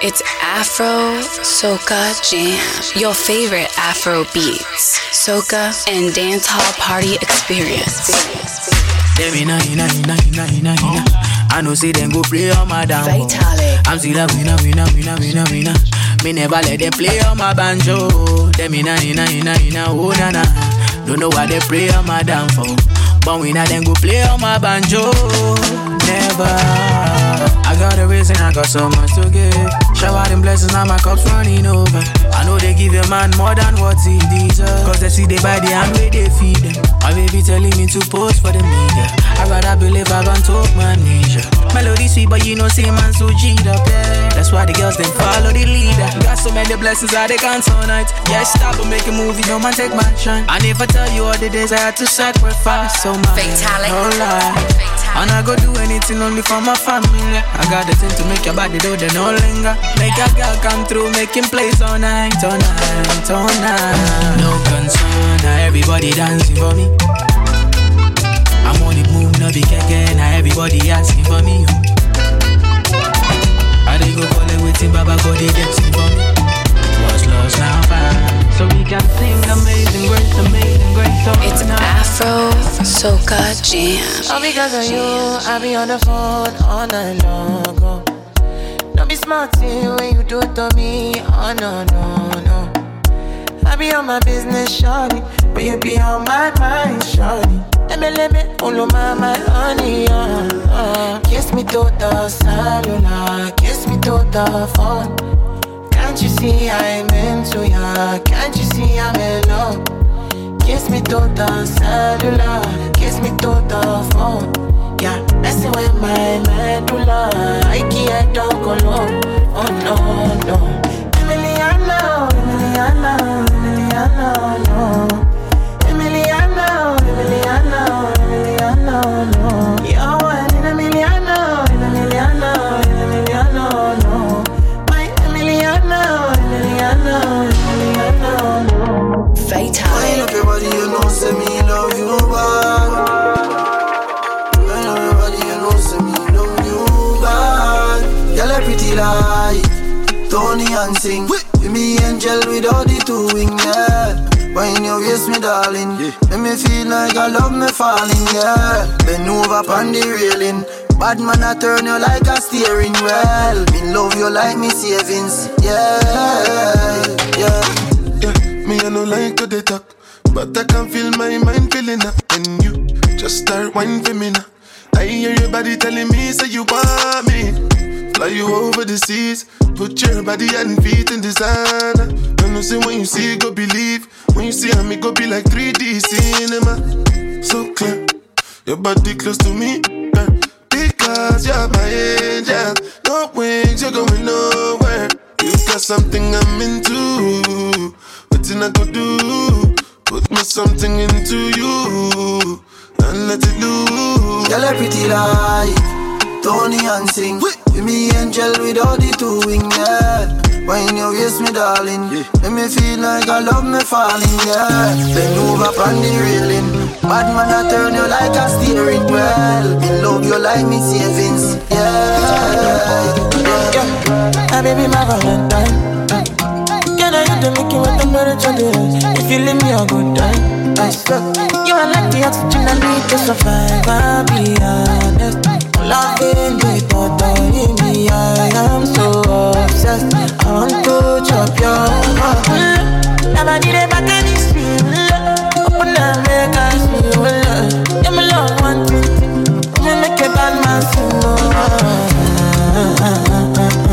It's Afro Soca Jam, your favorite Afro beats, soca, and dancehall party experience. I know say them go play on my down. I'm still a winner, winner, winner, winner, winner. Me never let them play on my banjo. Them inna, inna, inna, inna, oh na na. Don't know why they play on my downfall. But winner them go play on my banjo. Never. I got a reason, I got so much to give. Shower them blessings, now my cup's running over. I know they give a man more than what he deserves. Cause they see they buy the hand where they feed them. My baby telling me to post for the media. I rather believe I can talk manager. Melody sweet, but you know, say man so G'd up, yeah. That's why the girls then follow the leader. Got so many blessings that they can't tonight. Yeah, stop and make a movie, no man take my shine. I never tell you all the days I had to sacrifice so much. Fatality. No lie. And I go do anything only for my family. I got the thing to make your body do the no linger. Make a girl come through, making plays all night, all night, all night. No concern, now everybody dancing for me. I'm on the move, no be keke, now everybody asking for me. Oh. I dey go call it waiting, Baba God they dancing for me. What's lost now found, so we can sing amazing grace, amazing grace. all It's night. Afro Soca Jam. All because of you, I be on the phone all night long. Be smart when you do to me. Oh no, no, no. I be on my business, shawty. But you be on my mind, shawty. Let me, let me, all of my, my honey, uh, uh. Kiss me to the cellular, kiss me to the phone. Can't you see I'm into ya? Can't you see I'm in love? Kiss me to the cellular, kiss me to the phone. Yeah, messing with my medulla. I can't talk alone. Oh no, no. Emiliano, Emiliano, Emiliano, no. Me feel like I love me falling, yeah. Bend over on the railing. Bad man, I turn you like a steering wheel. Me love you like me savings, yeah, yeah. Yeah, me I no like to they talk, but I can feel my mind feeling up when you just start whining for me now. I hear your body telling me say you want me. Fly you over the seas, put your body and feet in designer. I know say when you see go believe, when you see me go be like 3D cinema. So clear, your body close to me. Because you're my angel, no wings, you're going nowhere. You got something I'm into. What I go do? Put me something into you and let it loose. Girl, a pretty like Tony and sing. With me angel with all the two wing, yeah. When you waist me, darling, make me feel like I love me falling, yeah. Bend over on the railing. Bad man, I turn you like a steering wheel. Me love you like me savings, yeah. Yeah, my baby, my Valentine. Can I hit the Mickey with the miracle If you leave me a good time, I swear. You are like the oxygen I need to survive. I'll be honest. Loving me, bothering me. I am so obsessed. I want to chop your heart. Never did it back in this feel. Open up, make us feel. Yeah, my love, one thing. Me make a bad man sing. It's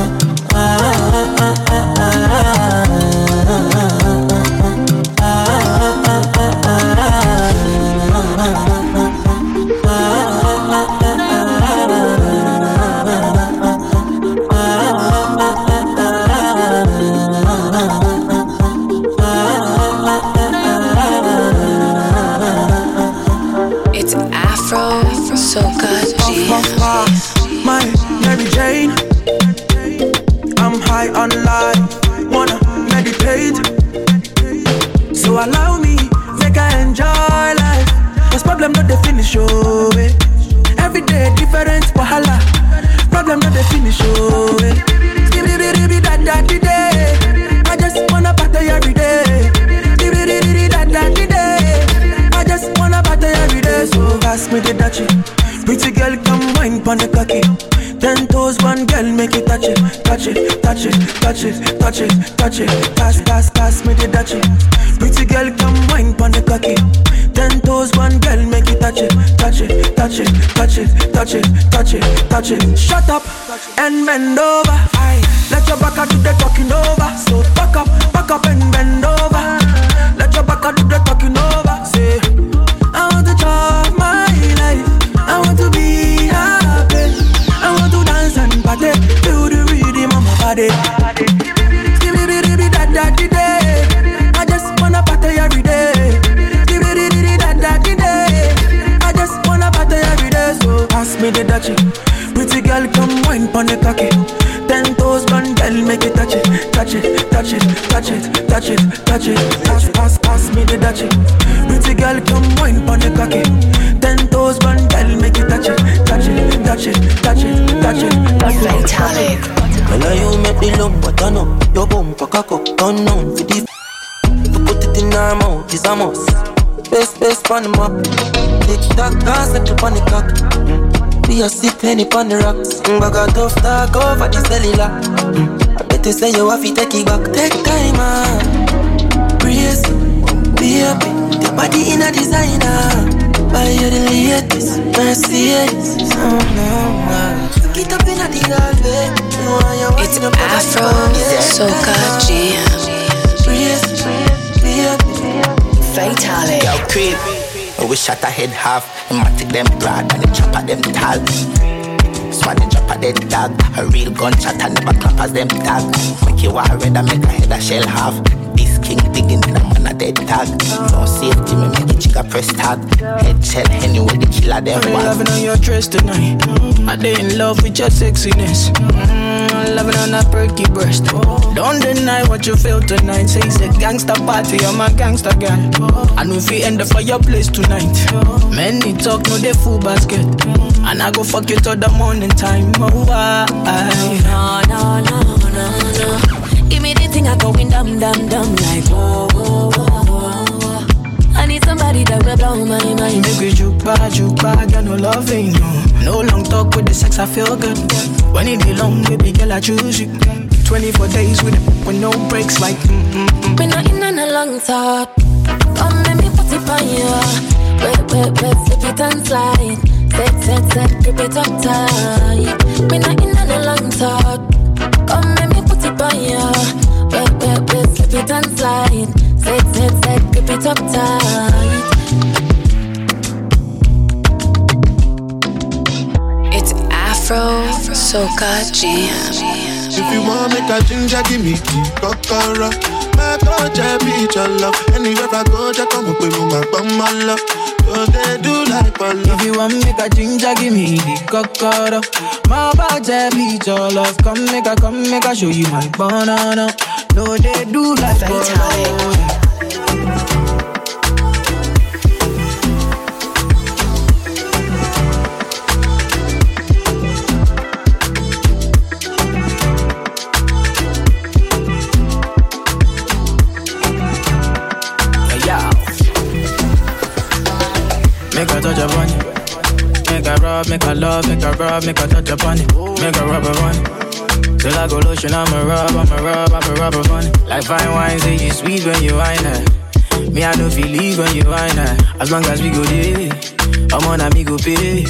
Be a sip penny on the rocks. Mm, Bag a tough talk over the cellular. Mm. I bet you say you have to take it back. Take time, man. Brace, baby. Your body in a designer. Buy you the latest Mercedes. Oh, no, man. Get up in a the hallway. You want your It's wine up your body, Afro man. Yeah. Soca Jam. Brace, baby. Fatalic. Yo, creep. We shot a head half. We matic them broad and the chopper them tall. Swat the a dead dog. A real gunshot and never clap as them tag. Make you war red and make a head a shell half. This king digging in a dead tag. No safety, me make the chica press tag. Head shell anyway, the killer them I'm loving on your dress tonight. I they in love with your sexiness. Mm, loving on that perky breast. Don't deny what you feel tonight. Say it's a gangster party, I'm a gangster guy. I know if we end up for your place tonight. Many talk, no they full basket. And I go fuck you till the morning time. Oh, I, No, no, no, no, no. Give me the thing I going dumb, dumb, dumb like whoa, whoa, somebody that will blow my mind. Make we juke back, juke back, got no loving, no. No long talk with the sex, I feel good. When it be long, baby girl, I choose you. 24 days with it, with no breaks, like mm mm mm. We not in on a long talk. Come let me put it on you. Wait, wait, wait, slip it and slide. Set, set, set, grip it up tight. We not in on a long talk. Come let me put it on you. Wait, wait, wait, it and slide. Set, set, set, grip it up tight. It's Afro Soca Jam. If you want make a ginger, give me the kokoro. My coach, I be your love. Anywhere I go, just come up with my bum, my love. So they do like my love. If you want make a ginger, give me the cocoa. My body beat your love. Come make a, come make a show you my banana. No, they do like. Yeah. Make a touch upon it. Make a rub, make a love, make a rub, make a touch upon it. Make a rub upon it. Till I go lotion, I'ma rub, I'ma rub, I'ma rub. Like fine wine, say you sweet when you wine it. Me, I don't feel leave when you wine it. As long as we go there, I'm on a me go pay.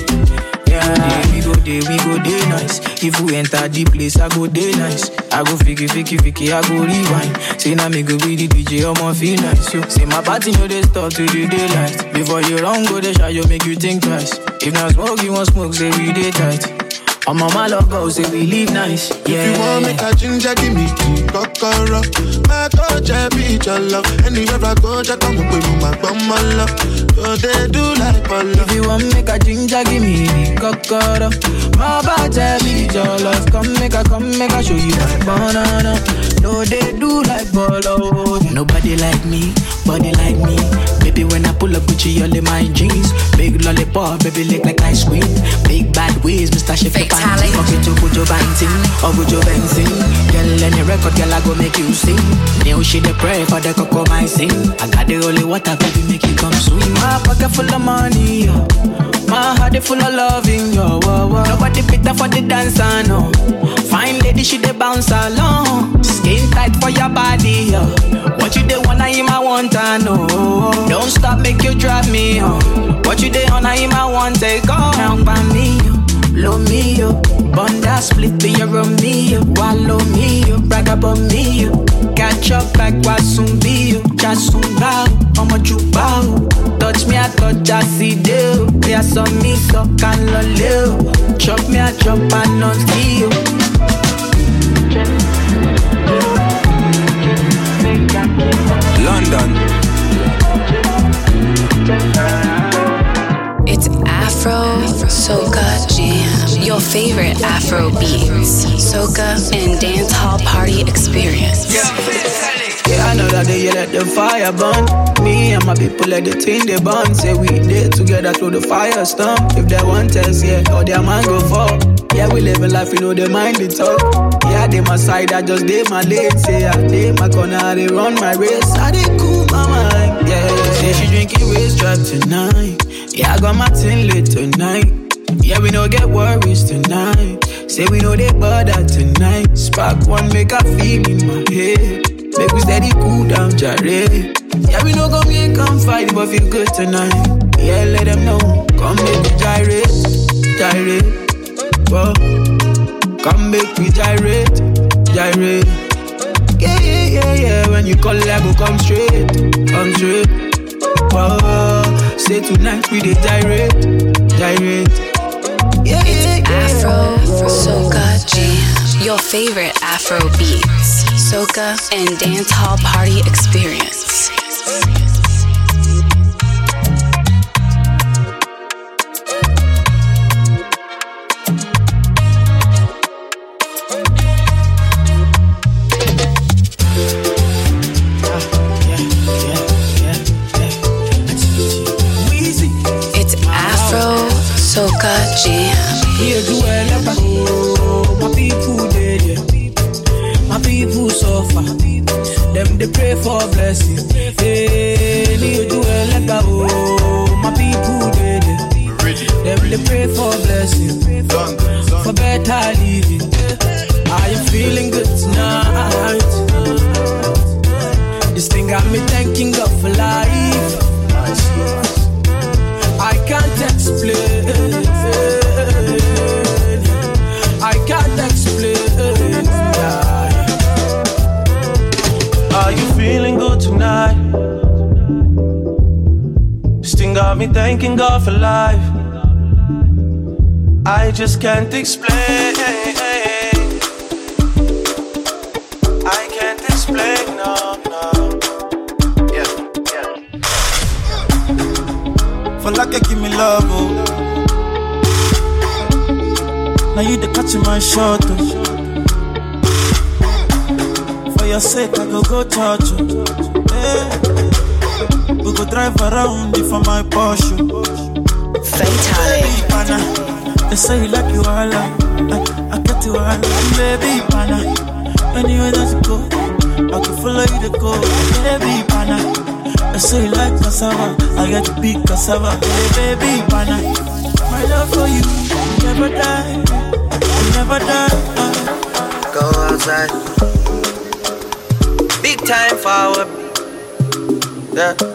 Yeah, we go there, we go there nice. If we enter the place, I go there nice. I go fiki, fiki, fiki, I go rewind. Say now me go be the DJ, I'ma feel nice. So, say my party no they stop till the daylight. Before you run, go the shot, you make you think twice. If not smoke, you want smoke, say we day tight. I'm on my love go, say we live nice. Yeah. If you want make a ginger, give me the kokoro. My coach, I be your love. Anywhere I go, just come up with my bum, my love. So they do like my. If you want make a ginger, give me the cocoa. My body be your love. Come make a, come make a show you my banana. No, they do like bolo. Nobody like me, body like me. Baby, when I pull up Gucci, all in my jeans. Big lollipop, baby, lick like ice cream. Big bad ways, Mr. Shake panties. Fuck it to put your banting, or put your benzine. Girl, any record girl, I go make you sing. New she dey pray for the cocoa my sing. I got the holy water, baby, make you come swim. My pocket full of money, yo. My heart full of loving, yo. Whoa, whoa. Nobody better for the dancer, no. Fine lady, she dey bounce along. Skin tight for your body, yo. What you wanna him, I want, I know. Don't stop, make you drive me, yo. What you dey on, I him, I want, take off. Now, by me, yo. Lo mío, Bonda split be your Romeo, Wallow me, brag about me, catch up back Wasumbio, Chasumbao, Omo Jubao, touch me, I touch I see deal, yeah, so me, so can lo leo, chop me, I chop and not you. Fire burn. Me and my people let the thing they burn. Say we did together through the fire storm. If they want us, yeah, or their man go fall. Yeah, we live a life, you know they mind the talk. Yeah, they my side, I just they my lane. Say I they my corner, I they run my race. I they cool my mind. Yeah, say she drinking waist drop tonight. Yeah, I got my tin lit tonight. Yeah, we no get worries tonight. Say we know they bother tonight. Spark one, make a feel in my head. Make we steady cool down, jare. Yeah, we no come here, come fight, but feel good tonight. Yeah, let them know. Come make me gyrate, gyrate. Whoa. Come make me gyrate, gyrate. Yeah, yeah, yeah, yeah. When you call, I go come straight, come straight. Whoa. Say tonight we dey gyrate, gyrate. Yeah, yeah, yeah. Afro Soca Jam, your favorite Afro beats, soca and dance hall party experience. It's Afro Soca Jam. My people suffer. Them they pray for blessing. Hey, here do ever oh, my people yeah. Them they pray for blessing, for better living. Are you feeling good tonight? This thing got me thanking God for life. Thanking God for life. I just can't explain. I can't explain, no, no. Yeah, yeah. For like give me love, oh. Now you the catch my shot, oh. For your sake, I go go touch oh. you. Hey. We go drive around for my Porsche. Baby, pana. They say you like you all, I, I get you all, baby, pana. Anywhere that you go, I can follow you to go, baby, pana. They say you like cassava, I get to big cassava, hey, baby, pana. My love for you, never die, never die. Go outside. Big time forward. Yeah.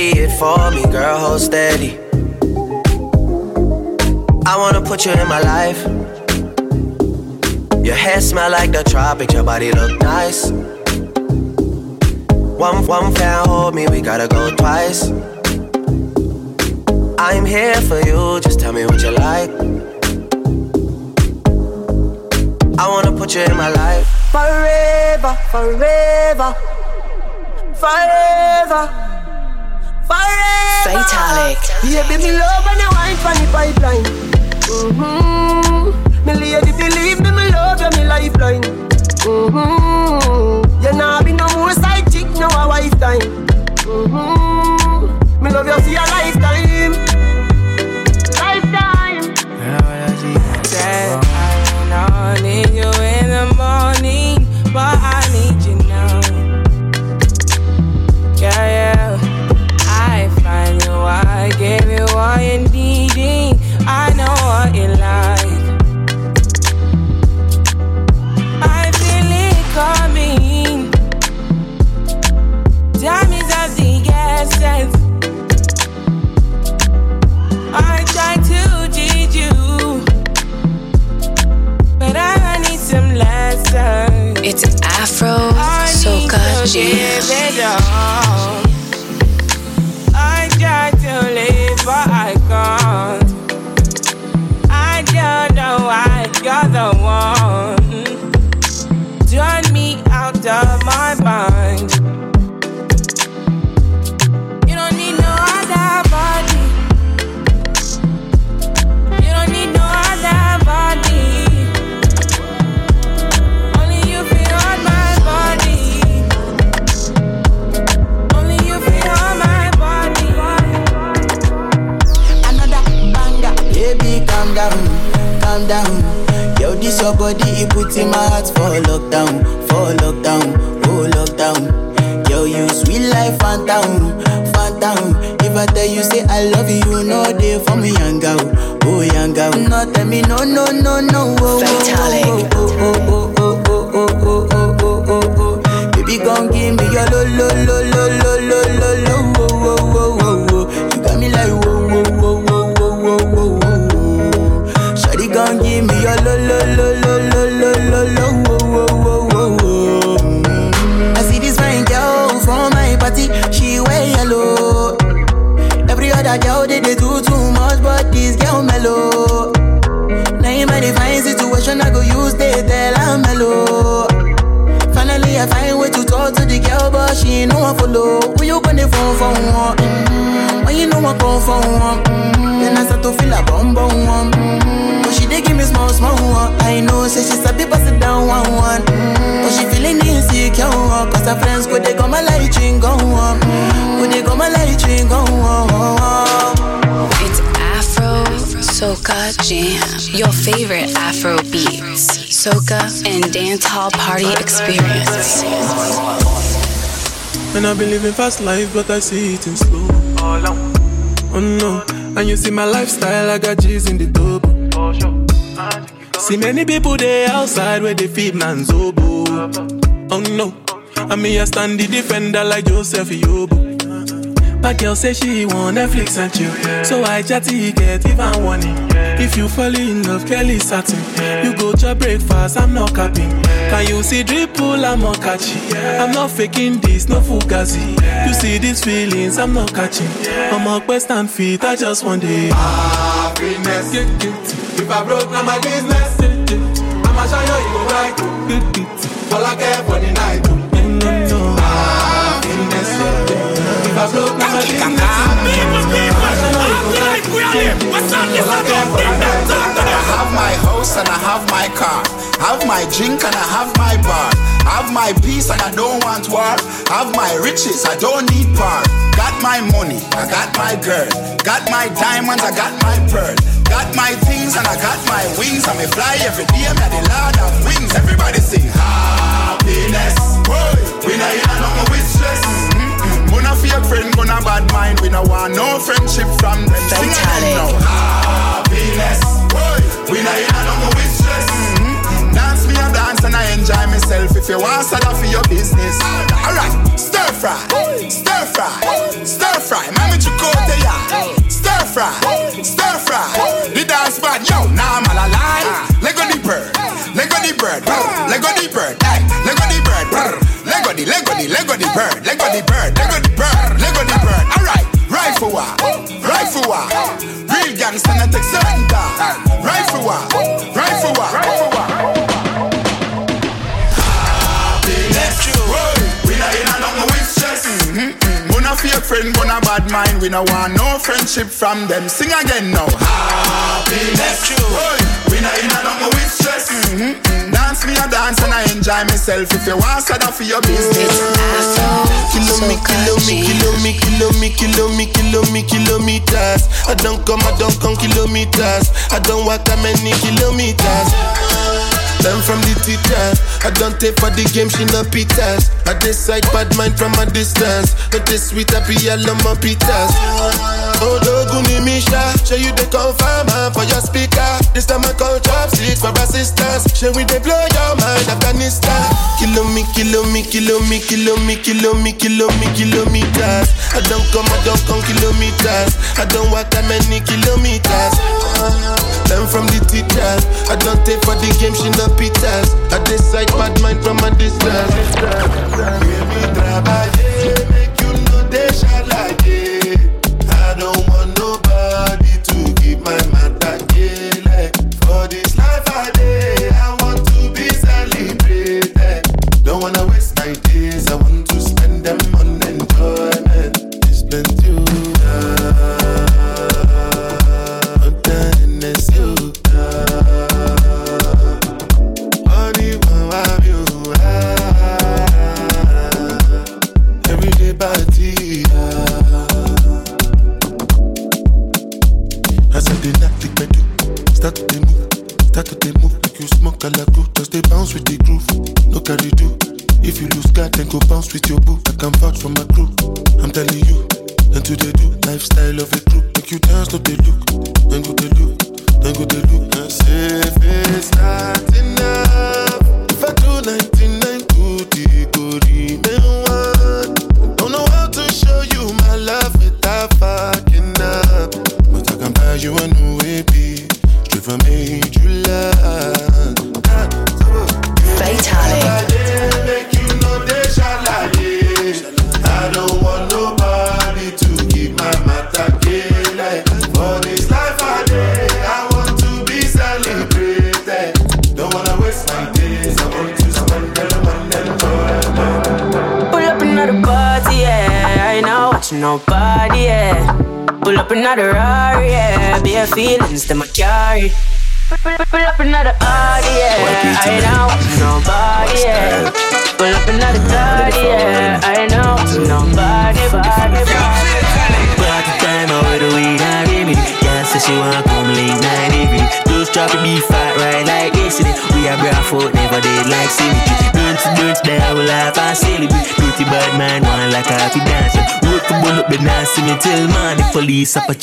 It for me, girl, hold steady. I wanna put you in my life. Your hair smell like the tropics, your body look nice. One, one can't hold me, we gotta go twice. I'm here for you, just tell me what you like. I wanna put you in my life. Forever, forever, forever, forever. Fatalic. Yeah, baby, me love and you wine from the pipeline. Mm-hmm. Me lady, believe me, me love you, me lifeline. Mm-hmm. You nah be no more side chick, no a wife time. Mm-hmm. Me love you for your. Lifetime. Is it all? This your body, it puts in my heart for lockdown, for lockdown, oh lockdown. Yo, you sweet life, phantom, phantom. If I tell you say I love you, you know they for me, young girl, oh young girl. No, tell me no, no, no, no, oh, Fatalic. oh, oh, oh, oh, oh, oh, oh, oh, oh, oh, oh. Baby, gon' give me your lo, lo, lo, lo, lo, lo, lo, lo, Mm-hmm. When I for one? Mm-hmm. Then I start to feel a bum bum one. Mm-hmm. But she dey give me small small one. I know, say she sabi pass it down one one. Mm-hmm. But she feeling insecure one. Cause her friends go they come my light ring go on. Go they come my light ring go on. It's Afro Soca Jam. Your favorite Afro beats, soca, and dancehall party experience. And I've been living fast life, but I see it in slow. Oh no, and you see my lifestyle, I got G's in the double. See many people there outside where they feed man's oboe. Oh no, and me I stand the defender like Joseph Yobo. But girl say she want Netflix and chill, so I chatty get even warning. If you fall in love, Kelly satin. You go to breakfast, I'm not capping. Can you see dripple, I'm not catching. I'm not faking this, no fugazi. You see these feelings, I'm not catching. I'm a quest and feet, I just want it. Mm-hmm. Happiness. If I broke, now my business. I'ma show you, you go right. All I care for the night. Happiness. If I broke, now my business. I have my house and I have my car. Have my drink and I have my bar. Have my peace and I don't want war. Have my riches, I don't need part. Got my money, I got my girl. Got my diamonds, I got my pearl. Got my things and I got my wings. I may fly every day, I'm the lord of wings. Everybody sing no friendship from them. Sing again now. Happiness. Boy, we not in a no wish list. Mm-hmm. Dance me a dance and I enjoy myself. If you want sada for your business. Alright, stir fry, stir fry, stir fry. Mami chukote ya. Stir fry, stir fry. The dance bad, yo, now I'm all alive. Lego the bird, Lego the bird, Lego the bird, Lego the bird, Lego the, Lego the, Lego the bird, Lego the bird, Lego the bird, rifle war, rifle war. Real gangster not take. Rifle rifle war. Friend gonna bad mind. We no want no friendship from them. Sing again now. Happiness. Boy, we not in a number with stress. Mm-hmm. Dance me a dance and I enjoy myself. If you want sad for your business. Kilo me, kilo me, kilo me, kilo me, kilo me, kilo me, kilometers. I don't come, I don't come kilometers. I don't walk that many kilometers. Learn from the teacher. I don't take for the game, she no pitas. I decide bad mind from a distance. But this sweet happy yellow my pitas. Oh, Doguni Misha, show you the confirm for your speaker. This time I call chopsticks for assistance. Show we they blow your mind, Afghanistan. Kilo me, kilo me, kilo me, kilo me, kilo me, kilo me, kilometers. I don't come, I don't come kilometers. I don't walk that many kilometers. Learn from the teacher. I don't take for the game, she no pitas. I decide bad mind from a distance. Baby, trabaje, make you know they shall like I don't want nobody to keep my matter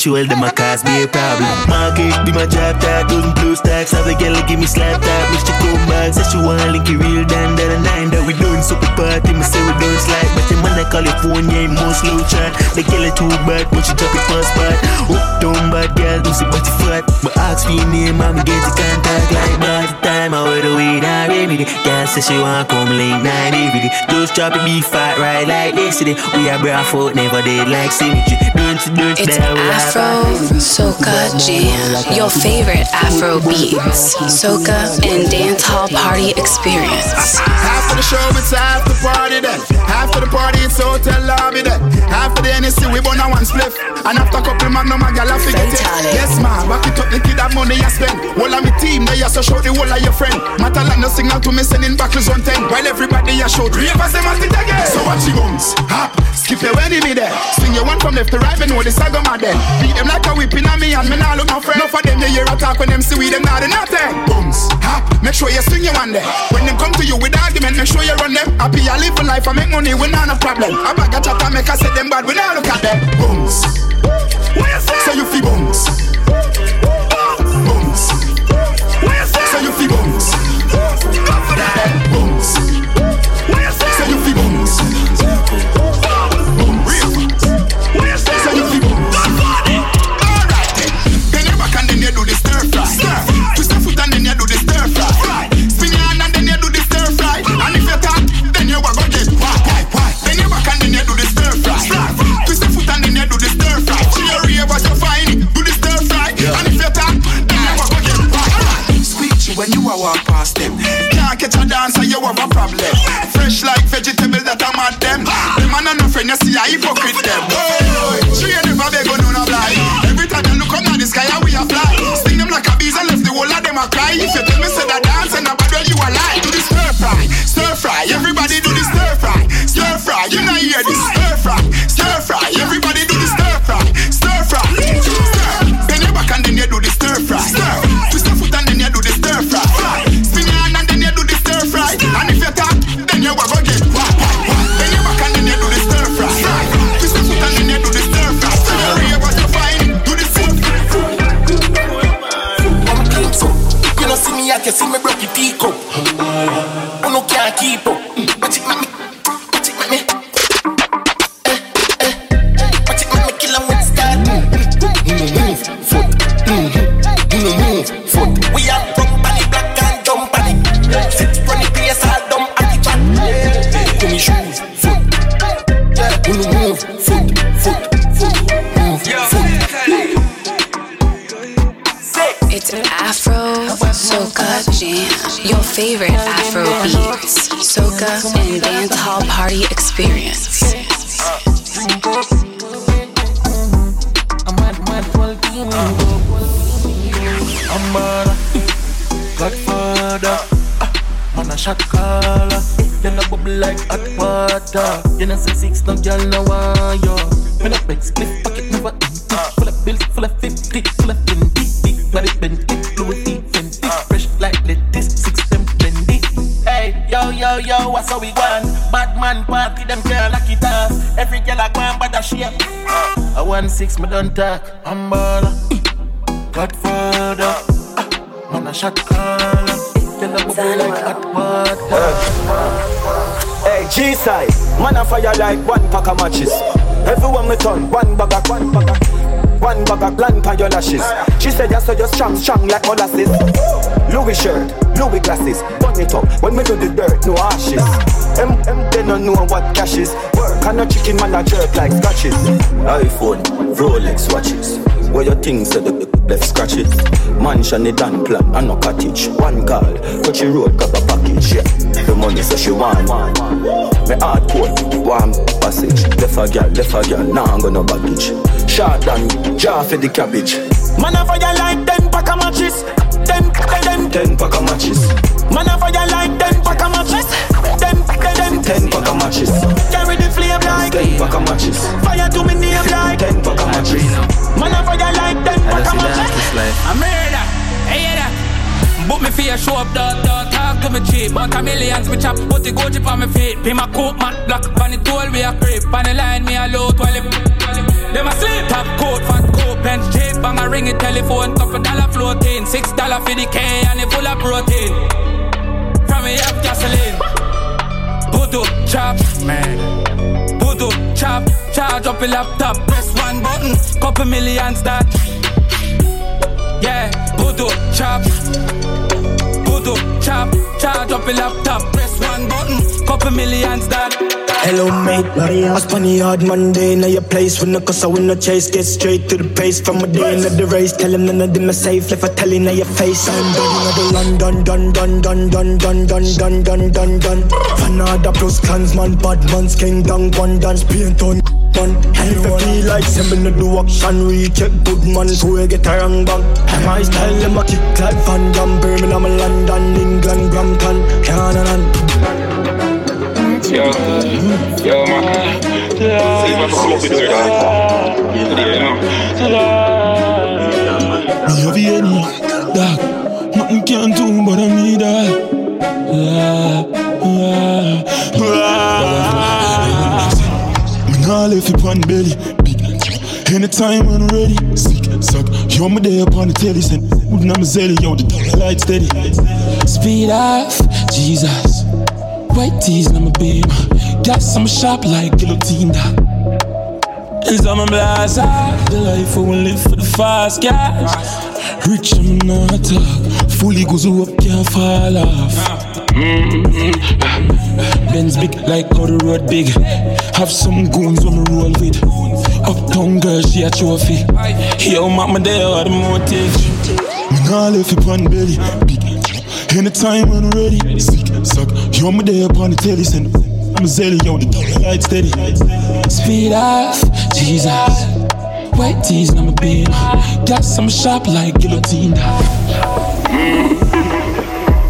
Patrol, them a cause be a problem. Market, be my job, that doesn't blue stacks. Have a girl give me slap that, make she come back. Say she want link it real than that a nine that we doing super party. Me say we don't slide, but the man I call it phone, yeah, most slow chat. The girl it too bad, when she drop it first spot. Up oh, down bad girl, do see body flat. But ask your name, I'm get the contact like that. Time I wear the weed, I remedy. Girl say she want come link nine every day. Just drop it, be fat right like yesterday. We are breath out, never dead like symmetry. Don't you don't It's there, we laugh Afro Soca Jam, your favorite Afro beats, soca and dancehall party experience. Half of the show it's half the party then. Half of the party it's hotel lobby then. Half of the NSC we burn a one spliff. And after a couple magnum a gal a forget it. Yes man, back it up the kid have money you spend. Whole of me team they also show the whole of your friend. Matter like no signal to me sending backers on ten. While everybody a show ravers them at it again. So watch you bums, hop, skip your enemy there. Swing your one from left to right, me know the saga mad then. Beat them like a whipping on me and me nah look no friend. No for them you hear a talk when them see we them not do nothing. Bums, hop, make sure you swing your one there. When them come to you with argument, make sure you run them. Happy I live a life, I make money, we not a problem. I bag a chat and make I say them bad, we not look at them. Bums, what you say? Say you feel bums. Bums, what you say? Say you. Bums, what pass them. Can't catch a dancer, you have a problem. Fresh like vegetable that I'm at them. The man and no friend, you see a hypocrite them. She ain't never beg on no blind. Every time you look up at the sky, we a fly. Sting them like a bees and left the whole of them a cry. If you tell me say that dance and a bad you a lie. Do the stir fry, stir fry. Everybody do the stir fry, stir fry. You you hear this stir fry, stir fry. See me, I can see me broke your teacup Oh no can't keep up Watch it make me favorite Afro beats. Soca and dancehall party experience. Godfather, ah. You know bubble like hot water. You know say six no girl no want yo. Me no I want six, me don't talk. I'm baller. Godfather, ah, man a shot caller. You know bubble like hot water. Hey, G-side, man a fire like one pack of matches. Everyone me turn, one bag of, one bag of, one bag of plant on your lashes. She said, "Yeah, so you're strong, strong like molasses." Louis shirt, Louis glasses, burn it up. When me do the dirt, no ashes. Them, them, they don't know what cash is. And a chicken man a jerk like scratches. iPhone, Rolex watches. Where your things said the left scratches. Mansion it done plan and no cottage. One call, touchy road, grab a package. Yeah, the money so she want. Me hard coat, warm passage. Left a girl, left a girl, now I'm gonna baggage. Short and jar for the cabbage. Man a fire like ten pack of matches. Ten, ten, ten, Ten pack of matches. Man a fire like ten pack of matches. Ten, ten, ten, Ten pack of matches. Ten pack of matches. fire to me name like Ten pack of matches. Man a fire like ten pack of matches. I murder, hey hear that? Book me for your show up, dog, dog, talk to me cheap But a millions me chop, put the Gucci on me feet. Be my coat, matte black, pan the toll, we a creep. On the line, me a load, while it Them a sleep, top coat, fat coat, bench jeep Bang a ring it, telephone, couple dollar floating. Six dollar for the K, and it full of protein. From me up gasoline. Voodoo, chop, man Voodoo, chop, charge up a laptop Press one button, couple millions that yeah, voodoo chop, voodoo chop, charge up a laptop, press one button, couple millions that. Hello mate, I spun a hard Monday Now your place when the cause I win no chase Get straight to the pace from a day into the race Tell him none of them are safe Left a telling now your face I'm done in the London Done, done, done, done, done, done, done, done, done, done Fanada plus clansman Bad man's king down One dance paint on man if you feel like send me do action Recheck good man So we get a wrong bang My style them a kick like Van Damme Birmingham, London, England, Brampton Canada Yo, yo, man. See if I can come up with your dog. Yeah, man. Me have any dog. Nothing can do but I need that. Ah, ah, ah. Me nah left it on belly. Big Anytime when I'm ready, sick, suck. You're my day upon the telly, send wooden I'm a zelly, yo, the dollar light steady. Speed off, Jesus. White tees, I'm a beam. Got some sharp like guillotine. And some blast The life we will live for the fast cash. Rich, I'm not talk. Fully goes up, can't fall off. Mm-hmm. Benz big like how the road big. Have some goons when me roll with. Uptown girl, she a trophy. Yo, mama, they are the motive. Me nah left it on belly. Big Anytime when I'm ready, sick, suck. You're my day upon the telly, send. I'm a zelly, yo, the light steady. Speed off, Jesus. White tees, I'm a beam. Got some sharp like guillotine.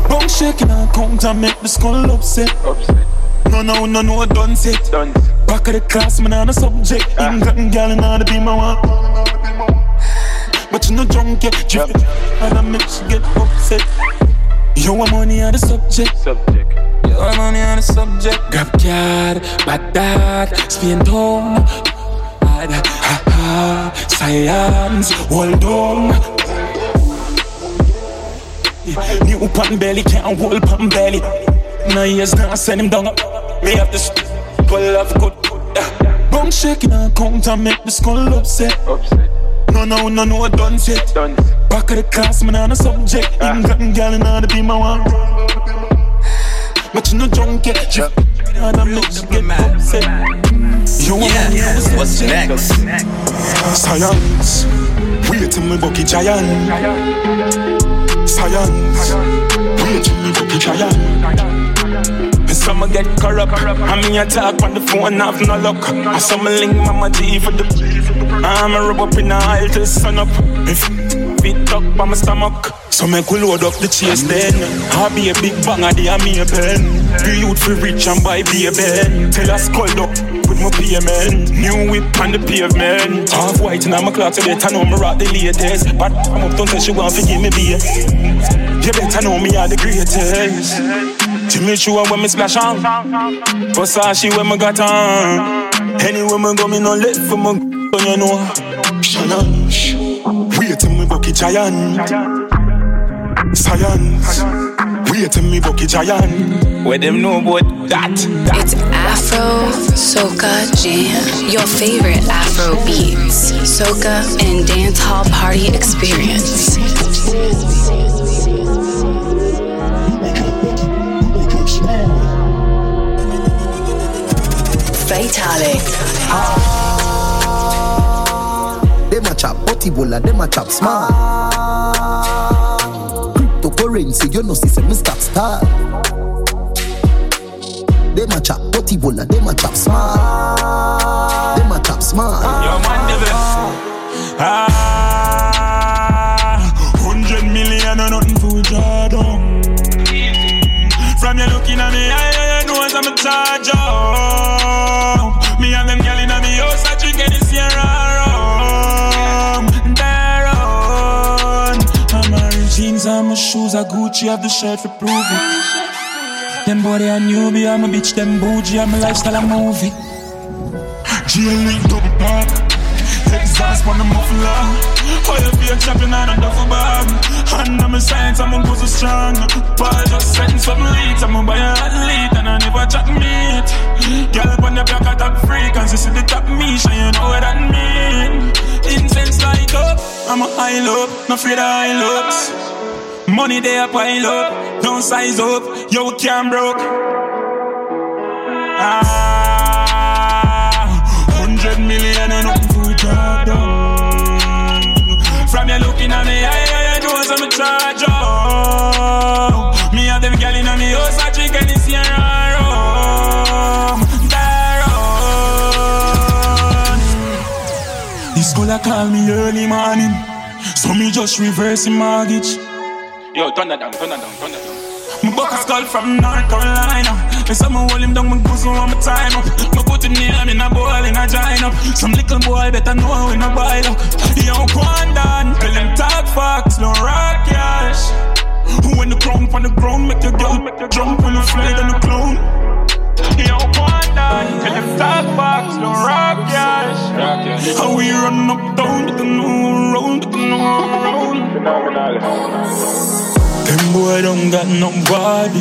Bone shaking and count and make the skull upset. No, no, no, no, done set. Back of the class, man, on a subject. England gal in order to be my one. But you know drunk yet, drift and I make you get upset. Yo, I'm money on the subject. Subject. Yo, I'm money on the subject. Grab card, bad dad, spin down. Bad, ha ha, science, hold on. New pan belly, can't hold pan belly. No years now, send him down. Me have to pull off good. Bone shaking and count and make the skull upset. No, no, no, no, done set. Back of the class, man, on a subject. England gal in order to be my one. But you know, drunk yet, drift. And I make you get upset. You want Yeah, what's next? Science, wait till me bucky giant. Science, wait till me bucky giant. Some get corrupt, I mean I talk on the phone, I have no luck. I some link mama G for the. I'm a rub up in the aisle till sun up. If fit up by my stomach. So make we load up the chase then. I be a big banger, they are me a pen Be youth for rich and buy be a ben. Tell us called up with my payment New whip on the pavement. Half white and I'm a clock today, I know me rock the latest. But I'm up, don't she want to give me beer. You better know me are the greatest. Jimmy Choo when me splash on. Versace when me got on. Anywhere me go, me no let for my you know. Shannon, wait till me bucky giant Science. Wait till me bucky giant. Where them know about that? that. It's Afro Soca Jam. Your favorite Afro beats, soca, and dance hall party experience. Fatalic. Chop butty bola, them a chop smart. Cryptocurrency, you know, see, say me stop start. Them a chop butty bola, them a chop smart. Them a chop smart. Yo, man, devil. Ah, hundred million and nothing draw down. From you looking at me, I, know I'm a charge Gucci, have the shirt for prove it. Them body a newbie, I'm a bitch, them bougie, I'm a lifestyle, a movie. G-Link double park, exhaust on the muffler. Oil feel chopping on a duffel bag. And I'm a science, I'm a pussy strong. Paul just setting some leads, I'm a buy a athlete, and I never chat meat. Girl up on the block, I top freak, and she see the top me, so you know what that mean. Incense light up, I'm a high low, no afraid of high looks. Money there pile up, don't size up, yo can't broke. Ah, hundred million and to draw down. From you looking at me, I, I, I know I'm charge up. Me have them girl in me house, I drink rum. Darren. This girl call me early morning, so me just reversing mortgage. Yo, turn that down, turn that down, turn that down. My buck a skull from North Carolina. Me say me hold him down, me bosom on my time up. Me put him name in a bowl in a giant up. Some little boy better know when I boil up. Yo, Quandan, tell him talk facts, no rock cash. Who when the crown on the ground, make your girl jump when you fly down the clown. Got no body.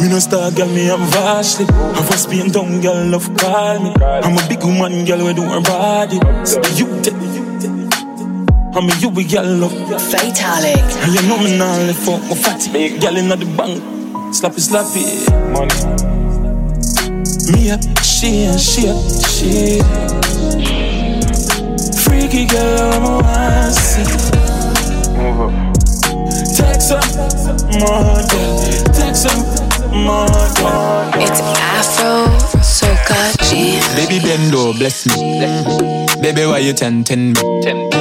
Me no star girl, me I'm vastly. Have a spin down girl, love call me. I'm a big woman girl, we do her body. So you take I'm a you we girl love Fatalic. And you know me now live for my fatty Big girl in the bank Slappy slappy Money Me up, she and she up, she Freaky girl, I'm a want see Move up. Text her, more Text her, more It's Afro Soca Jam. Baby Bendo, bless me. Baby, why you tempting me?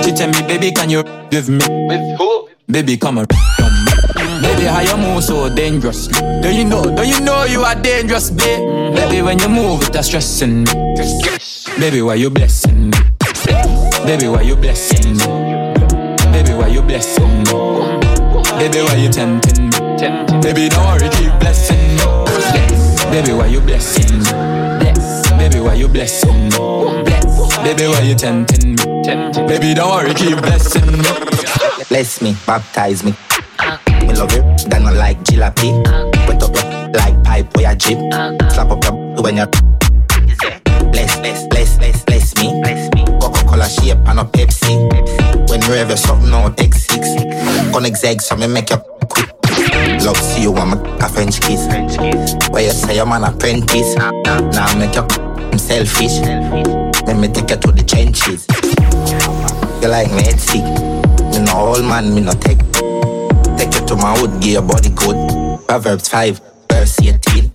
She tell me, baby, can you with me? With who? Baby, come around me. Baby, how you move so dangerously? Do you know? Do you know you are dangerous, babe? Baby, when you move, it's stressing me. Baby, why you blessing me? Baby, why you blessing me? Baby, why you blessing me? Baby, why you tempting me? Baby, don't worry, keep blessing me. Baby, why you blessing me? Baby, why you blessing me? Baby, why you tempting me? Baby, don't worry, keep blessing me. Bless me, baptize me. Me love you, then I like jalopy. Wet up your like pipe or your jeep. Slap up your when you bless, bless, bless, bless, bless me. Bless me. Coca-Cola shape and a Pepsi. When you ever something out, take six. Connect egg so me make you quick. Love see you want a French kiss. Where you say I'm an apprentice. Now make you I'm selfish. Let me take you to the trenches. You like me head sick. Me no old man, me no take. Take you to my hood, give your body good. Proverbs 5, verse 18.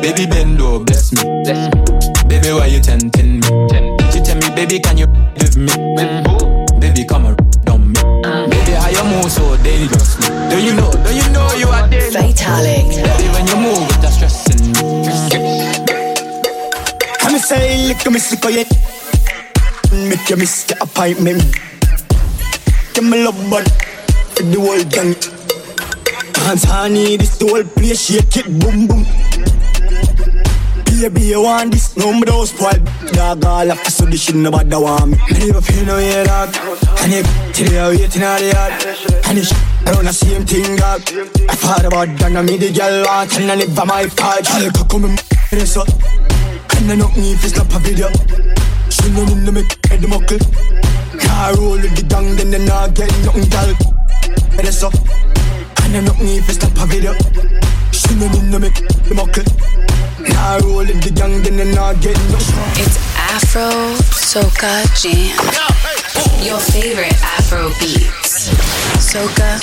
Baby Bendo, bless me. Baby, why you tempting me? She tell me, baby, can you with me? Baby, come around me. Uh. Baby, how you move so dangerously? Do you know? Do you know you are dangerous? Vitalik. Baby, when you move, it's stressing me. I'm say, look at me, sick of you. Make you miss the appointment. Give me love, bud, for the whole gang. Dance honey, this the whole place, shake it, boom, boom. Baby, you want this? No, me don't spoil. Dog, all after so this shit nobody want me. Me never feel no way, dog. And you till you waiting out the yard. And this I don't the same thing, dog. I thought about that, now me the girl want, and I live by my part. Girl, come and this up. And I know me if it's not a video. She no need to make head muckle. Car roll with the gang, then they not get nothing, up. And I know me if it's not a video. She no need to make the muckle. Car roll with the gang, then they not get nothing. It's Afro Soca Jam. Your favorite Afro beats. Soca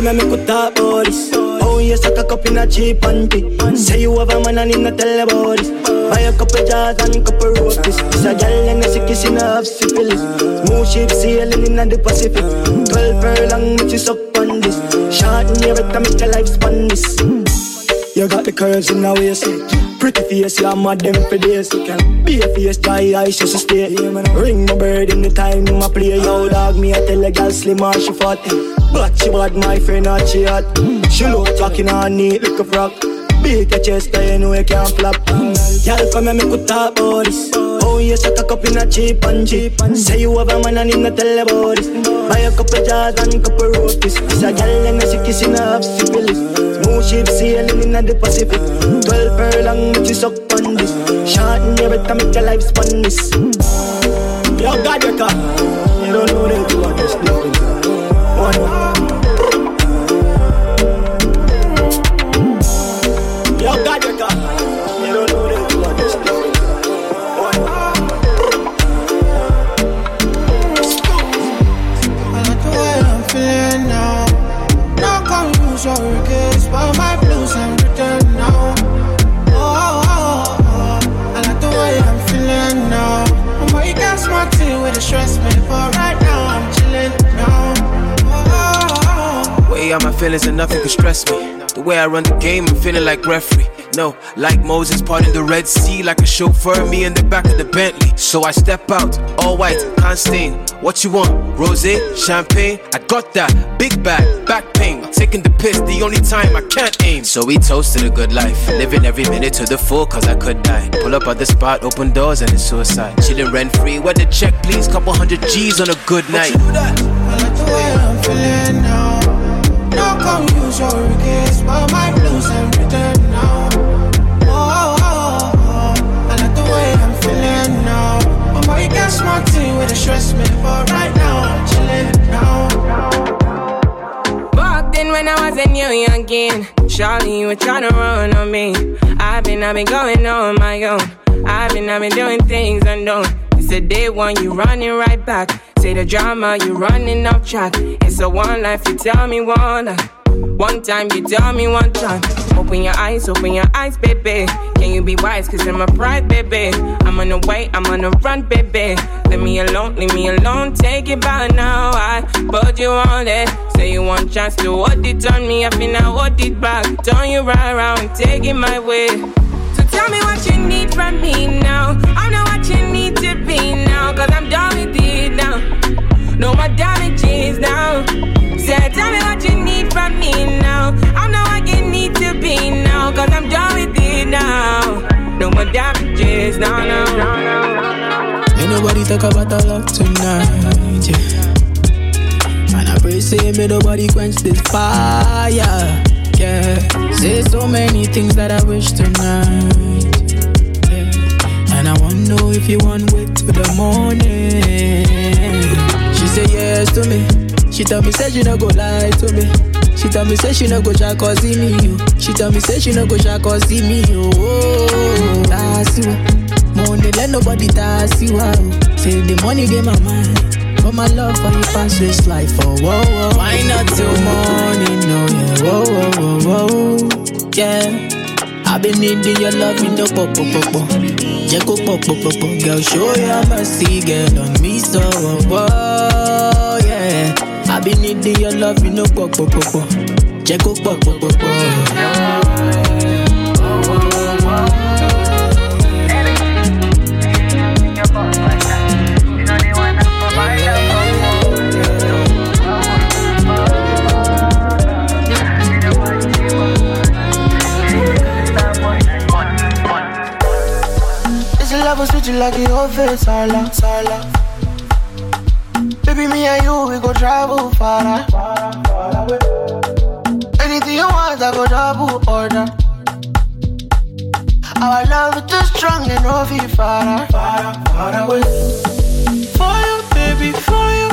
come and make talk about. Oh, you suck a cup in a cheap panty. Say you have a man and not tell about. Buy a couple jars and couple roasties. It's a gal and a sick kissing half syphilis. Smooth ship sailing in the Pacific. Twelve furlong, make you suck on this. Short in your better make your life this. You got the curves in the waist. Pretty face, you're mad them for days. You be a face, die, I just stay. Ring my bird in the time, my play. Yo, dog, me, I tell a girl slim or she fat. But she bad, my friend, not she hot. She look talking on neat like a frog. Beat your chest, I know you can't flap. Y'all come and make we talk about this. Oh, you suck a cup in a cheap and cheap. Say you have a man and him not tell about this. Buy a couple jars and couple roasties. It's a gal and she kissing half syphilis. Smooth ship sailing in the Pacific. Twelve furlong, make you suck on this. Short in your better make your life span this. Yo, God, you. You don't know they do what this different. One. Yo, God, Out my feelings and nothing can stress me. The way I run the game, I'm feeling like referee. No, like Moses parting the Red Sea, like a chauffeur, me in the back of the Bentley. So I step out, all white, can't stain. What you want? Rose, champagne? I got that. Big bag, back pain. Taking the piss, the only time I can't aim. So we toasted a good life. Living every minute to the full, cause I could die. Pull up at the spot, open doors, and it's suicide. Chilling rent free. Where the check, please? Couple hundred G's on a good night. The. No confuse your regrets, but my blues and written now. Oh, oh, oh, oh. I like the way I'm feeling now. But you got smart to stress me, but right now I'm chilling now. Back then when I was a new youngin', Charlie, you were trying to run on me. I've been, I've been going on my own. I've been, I've been doing things unknown. It's a day one, you running right back. Say the drama, you running off track. It's a one life, you tell me one life. One time, you tell me one time. Open your eyes, open your eyes, baby. Can you be wise? Cause I'm a pride, baby. I'm on the way, I'm on the run, baby. Leave me alone, leave me alone. Take it back now. I put you on it. Say you want chance to hold it on me. I feel I hold it back. Turn you right around, take it my way. So tell me what you need from me now. I know what you need to be now. Cause I'm done with it No more damages now, no. Ain't nobody talk about our love tonight, yeah. And I pray, say, may nobody quench this fire, yeah. Say so many things that I wish tonight, yeah. And I wanna know if you want wait till the morning. She say yes to me. She tell me say she no go lie to me. She tell me say she no go try cause me, yo. She tell me say she no go try cause me, yo. Oh, that's you. Money let nobody tax you out. Say the money get my mind. But my love for you pass this life, oh, whoa, whoa. Why not till morning, no, yeah, whoa, whoa, whoa, whoa, yeah. I've been needing your love, you know, pop, pop, pop, pop. Yeah, go pop, pop, pop, pop. Girl, show your mercy, girl, on me, so, oh, whoa, I've been needing your love, you know, pop, pop, pop. Yeah, go pop, pop, pop, pop. You like Sala, Sala. Baby, me and you, we go travel far, away. Anything you want, I go double order. Our love is too strong and no feel far, far, far away. For you, baby, for you.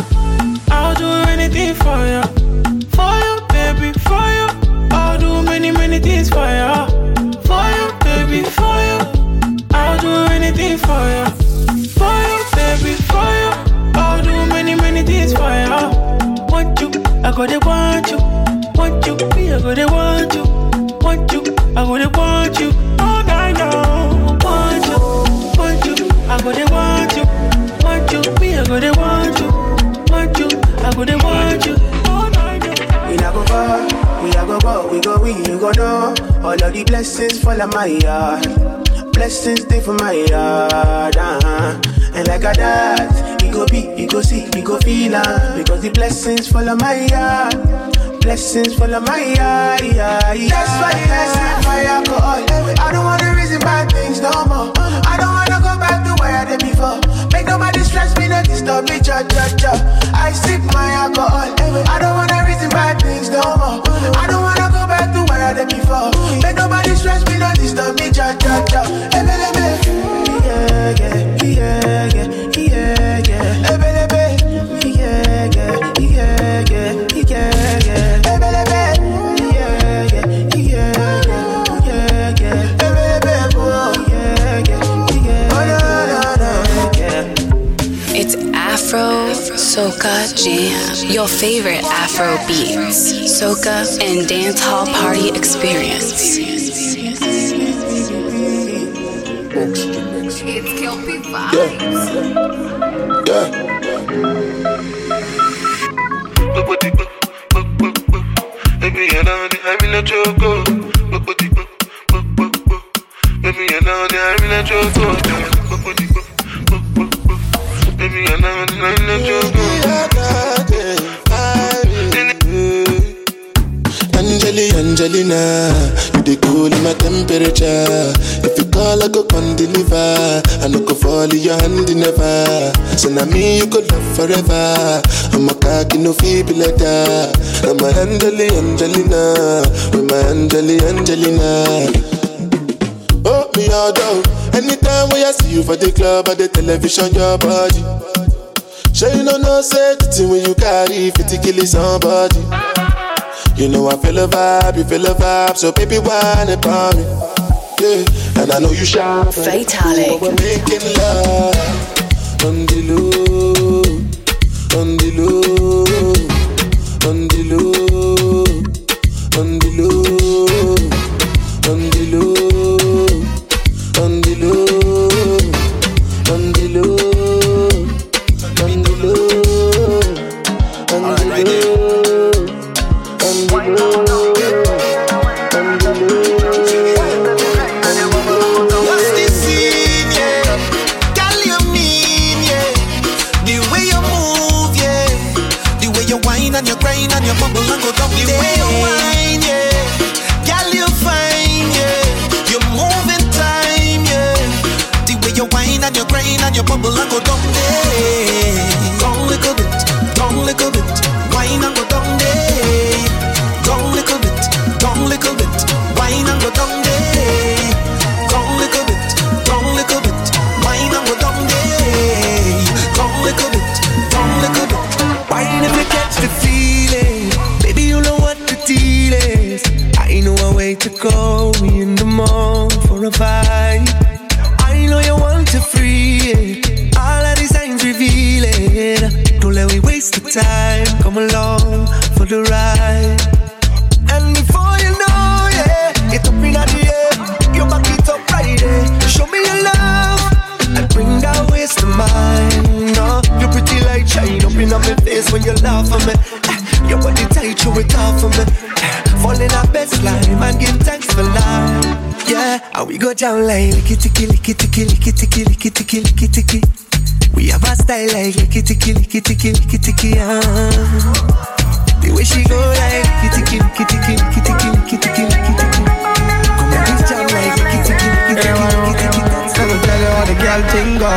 I'll do anything for you. For you, baby, for you. I'll do many, many things for you. For you, baby, for you. I'll do anything for you. I go to want you. Want you, me, I go to want you. Want you, I go to want you. All night long. Want you, want you, I go to want you. Want you, me, I go to want you. Want you, I go to want you. All night long. We not go far, we not go go, we go we, you go know. All of the blessings fall on my yard. Blessings stay for my yard, uh-huh. And like a he go be, he go see, he go feel uh, Because the blessings fall on my yard. Blessings fall on my yeah. That's why I say my alcohol. I don't wanna reason bad things no more. I don't wanna go back did before. Make nobody stress me, no disturb me, cha cha cha. I sip my alcohol. Eh. I don't wanna reason bad things no more. I don't wanna go back to where I did before. Make nobody stress me, no disturb me, cha cha cha. Ebe, ebe. Yeah, yeah, yeah, yeah, yeah, yeah. Ebe, ebe. Yeah, yeah, yeah, yeah, Afro Soca Jam, your favorite Afro beats, soca, and dance hall party experience. It's Kelpie Yeah. Baby, you know that I'm in a choco. Baby, you know that I'm in a choco. Angelina, you the cool in my temperature. If you call, I go come deliver. I no go fall in your hand never. So now me you could love forever. I'm a cocky no feeble that. I'm a Angeli, Angelina, with my Angeli, Angelina. Oh, me. Anytime when I see you for the club or the television, your body. Sure you know no say the thing when you carry 50 kill somebody. You know I feel a vibe, you feel a vibe, so baby whine about me. Yeah, and I know you shy. Fatalic. We're making love on the low, on the low, on the low, on the low, on the low, like licky ticky, licky ticky, licky ticky, licky ticky, licky ticky. We have a style like licky ticky, licky ticky, licky ticky, ah. The way she go like licky ticky, licky ticky, licky ticky, licky ticky, licky ticky. Come on, this jam like licky ticky, licky ticky, licky ticky. Let me tell you how the girl thing go.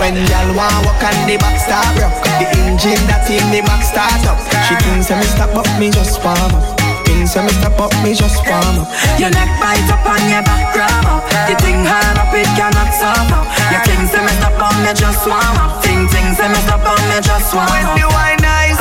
When girl want walk on the back start the engine that in the back start up. She thinks that me stop up, me just warm up. Thinks that me stop up, me just warm up. Your neck bite up on your back grab up. You think hard up, it cannot stop up. Your king say me stop on me just warm up. Ting ting say me stop on me just warm When up the wine nice,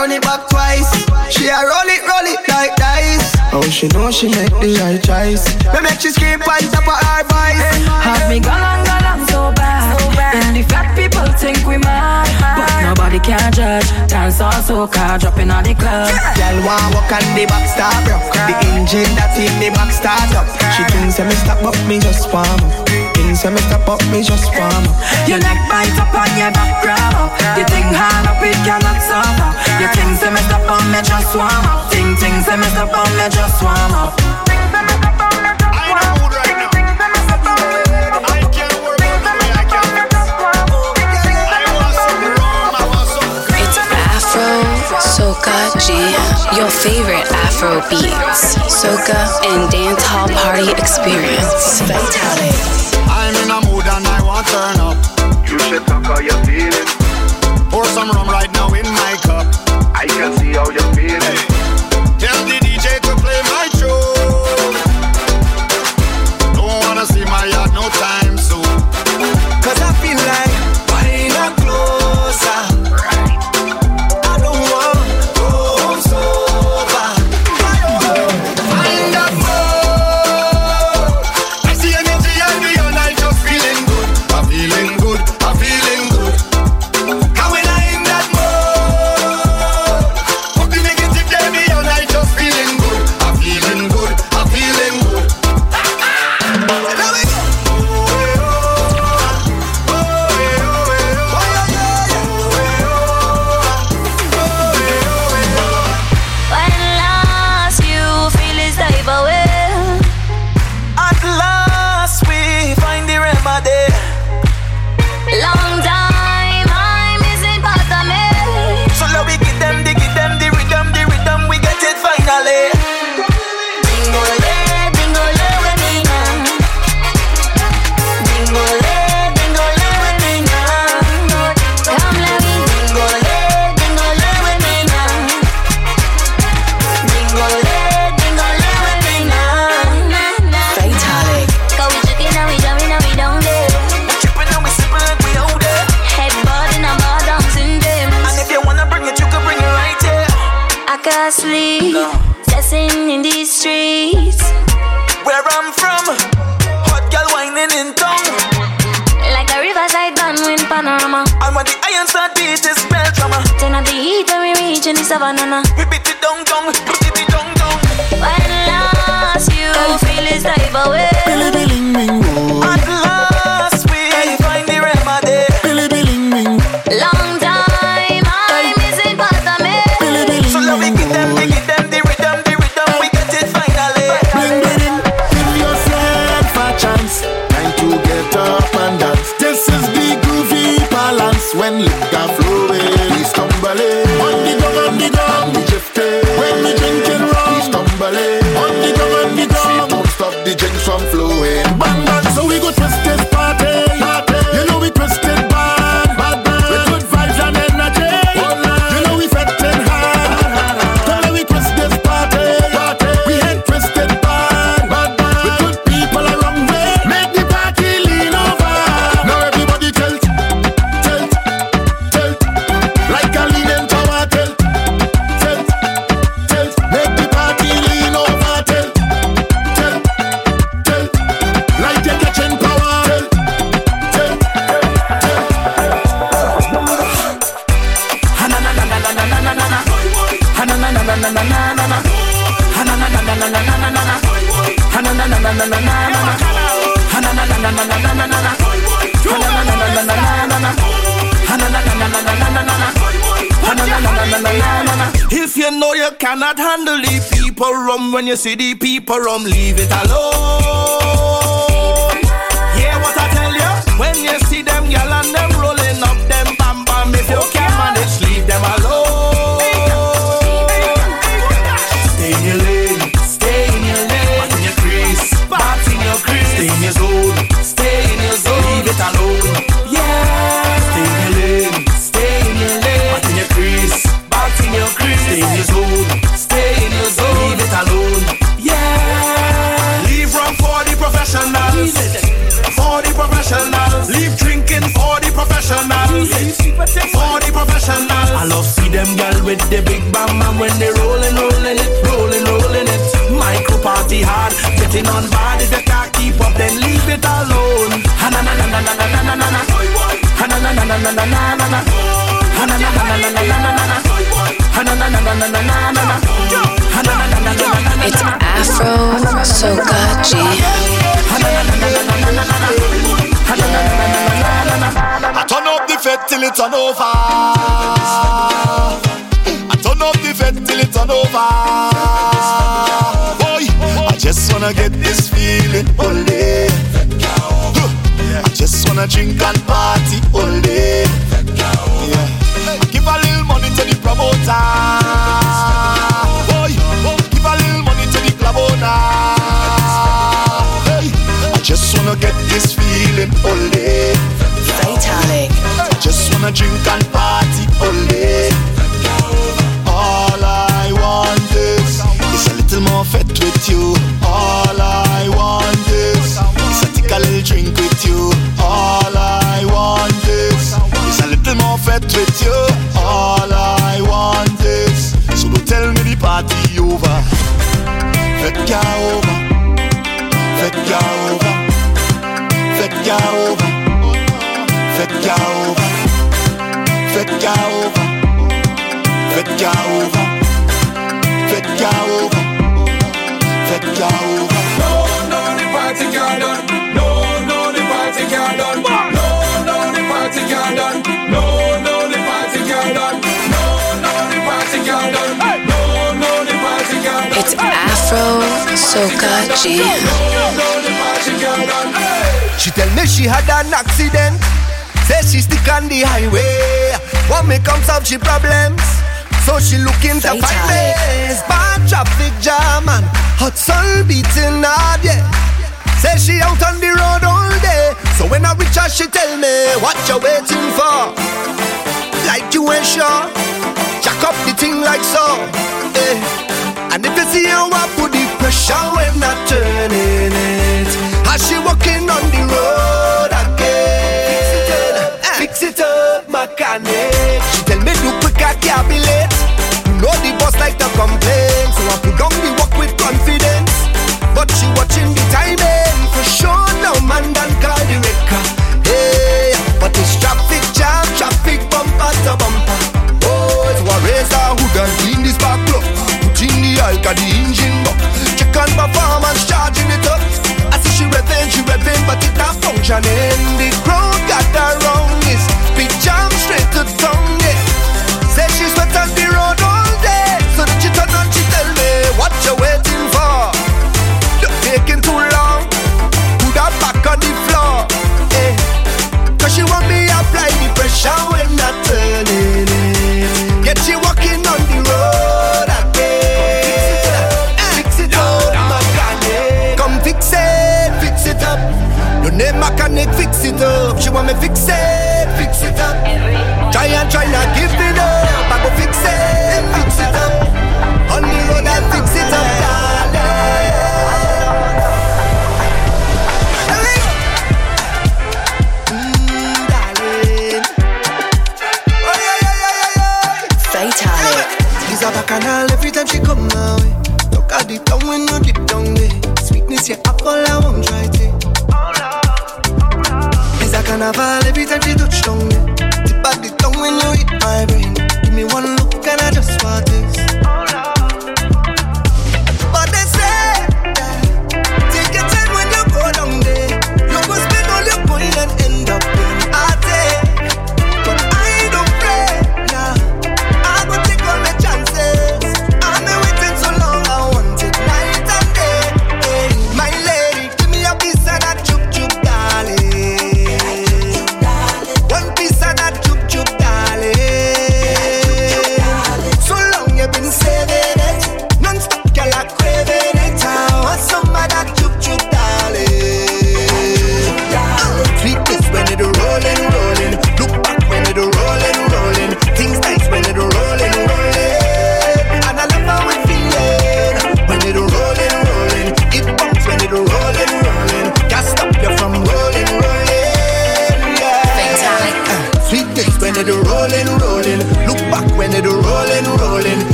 run it back, run it back twice. She a roll it, roll it like dice. Oh, she know she make the right choice. Me make she scream on top of her voice. Have me gone on, gone on so bad And the fat people think we mad But nobody can judge Dance all soca, dropping on the club Girl want walk on the back start rock. The engine that in the back start up. She thinks that me stop up, me just warm up. Thinks that me stop up, me just warm up. Your neck bite up on your back grab up You think hard up, it cannot stop You think say me stop on me just warm up Ting ting say me stop on me just warm up It's Afro Soca Jam. Your favorite Afro beats, soca and dance hall party experience. Fatalic. I'm in a mood and I want turn up. You should talk how you feeling. Pour some rum I can see how you feeling. Cannot handle the people rum when you see the people rum, leave it alone. Hear what I tell you? When you see them gyal and them rolling up them bam bam, if you can't manage, leave them alone. I love see them girl with the big bam and when they rolling, rolling it, rolling, rolling it. Micro party hard, getting on bad. If you can't keep up, then leave it alone. Ha na na na na na na na na na na. Ha na na na na na na na na na. Ha na na na na na na na na na. Ha na na na na na na na na na. Ha na na na na na na na. It's Afro Soca Jam. I turn up the fed till it turn over. I turn up the fed till it turn over. Boy, I just wanna get this feeling all day. I just wanna drink and party all day. Yeah. Give a little money to the promoter. Boy, give a little money to the club I just wanna get this feeling all day. Wanna drink and party day. All I want is is a little more fat with you. All I want is is a take a little drink with you. All I want is is a little more fat with you. Ya over, fat ya over, fat ya over. No, no, the party can't done. No, no, the party can't done. No, no, the party can't done. No, no, the party can't done. No, no, the party can't done. No, no, the party can't done. It's Afro Soca Jam. She tell me she had an accident. Say she stick on the highway. Want me come solve she problems. So she looking to find ways. Bad traffic jam and hot sun beating hard, yeah. Say she out on the road all day. So when I reach her, she tell me, what you waiting for? Like you ain't sure. Jack up the thing like so. Eh. And if you see how I put the pressure when I turning it. As she walking on the road again. Fix it up, fix it up, mechanic. She tell can't be late. You know the boss like to complain, so I put on the work with confidence. But she watching the timing for sure. No man done call the wrecker. Hey, but it's traffic jam, traffic bumper to bumper. Oh, it's a razor who done clean this back club. Put in the alka, the engine buck. Check on performance, charging it up. I see she revving, she revving, but it not functioning. The crowd got around this. Big jam straight to tongue, yeah. She sweat on the road all day, so that she turn on, she tell me what you waiting for. You're taking too long. Put that back on the floor. Eh. Cause she want me apply the pressure when not turning it. Yet she walking on the road again. Fix it up, fix it up, my mechanic. Come fix it, fix it up. Your name mechanic, fix it up. She want me fix it,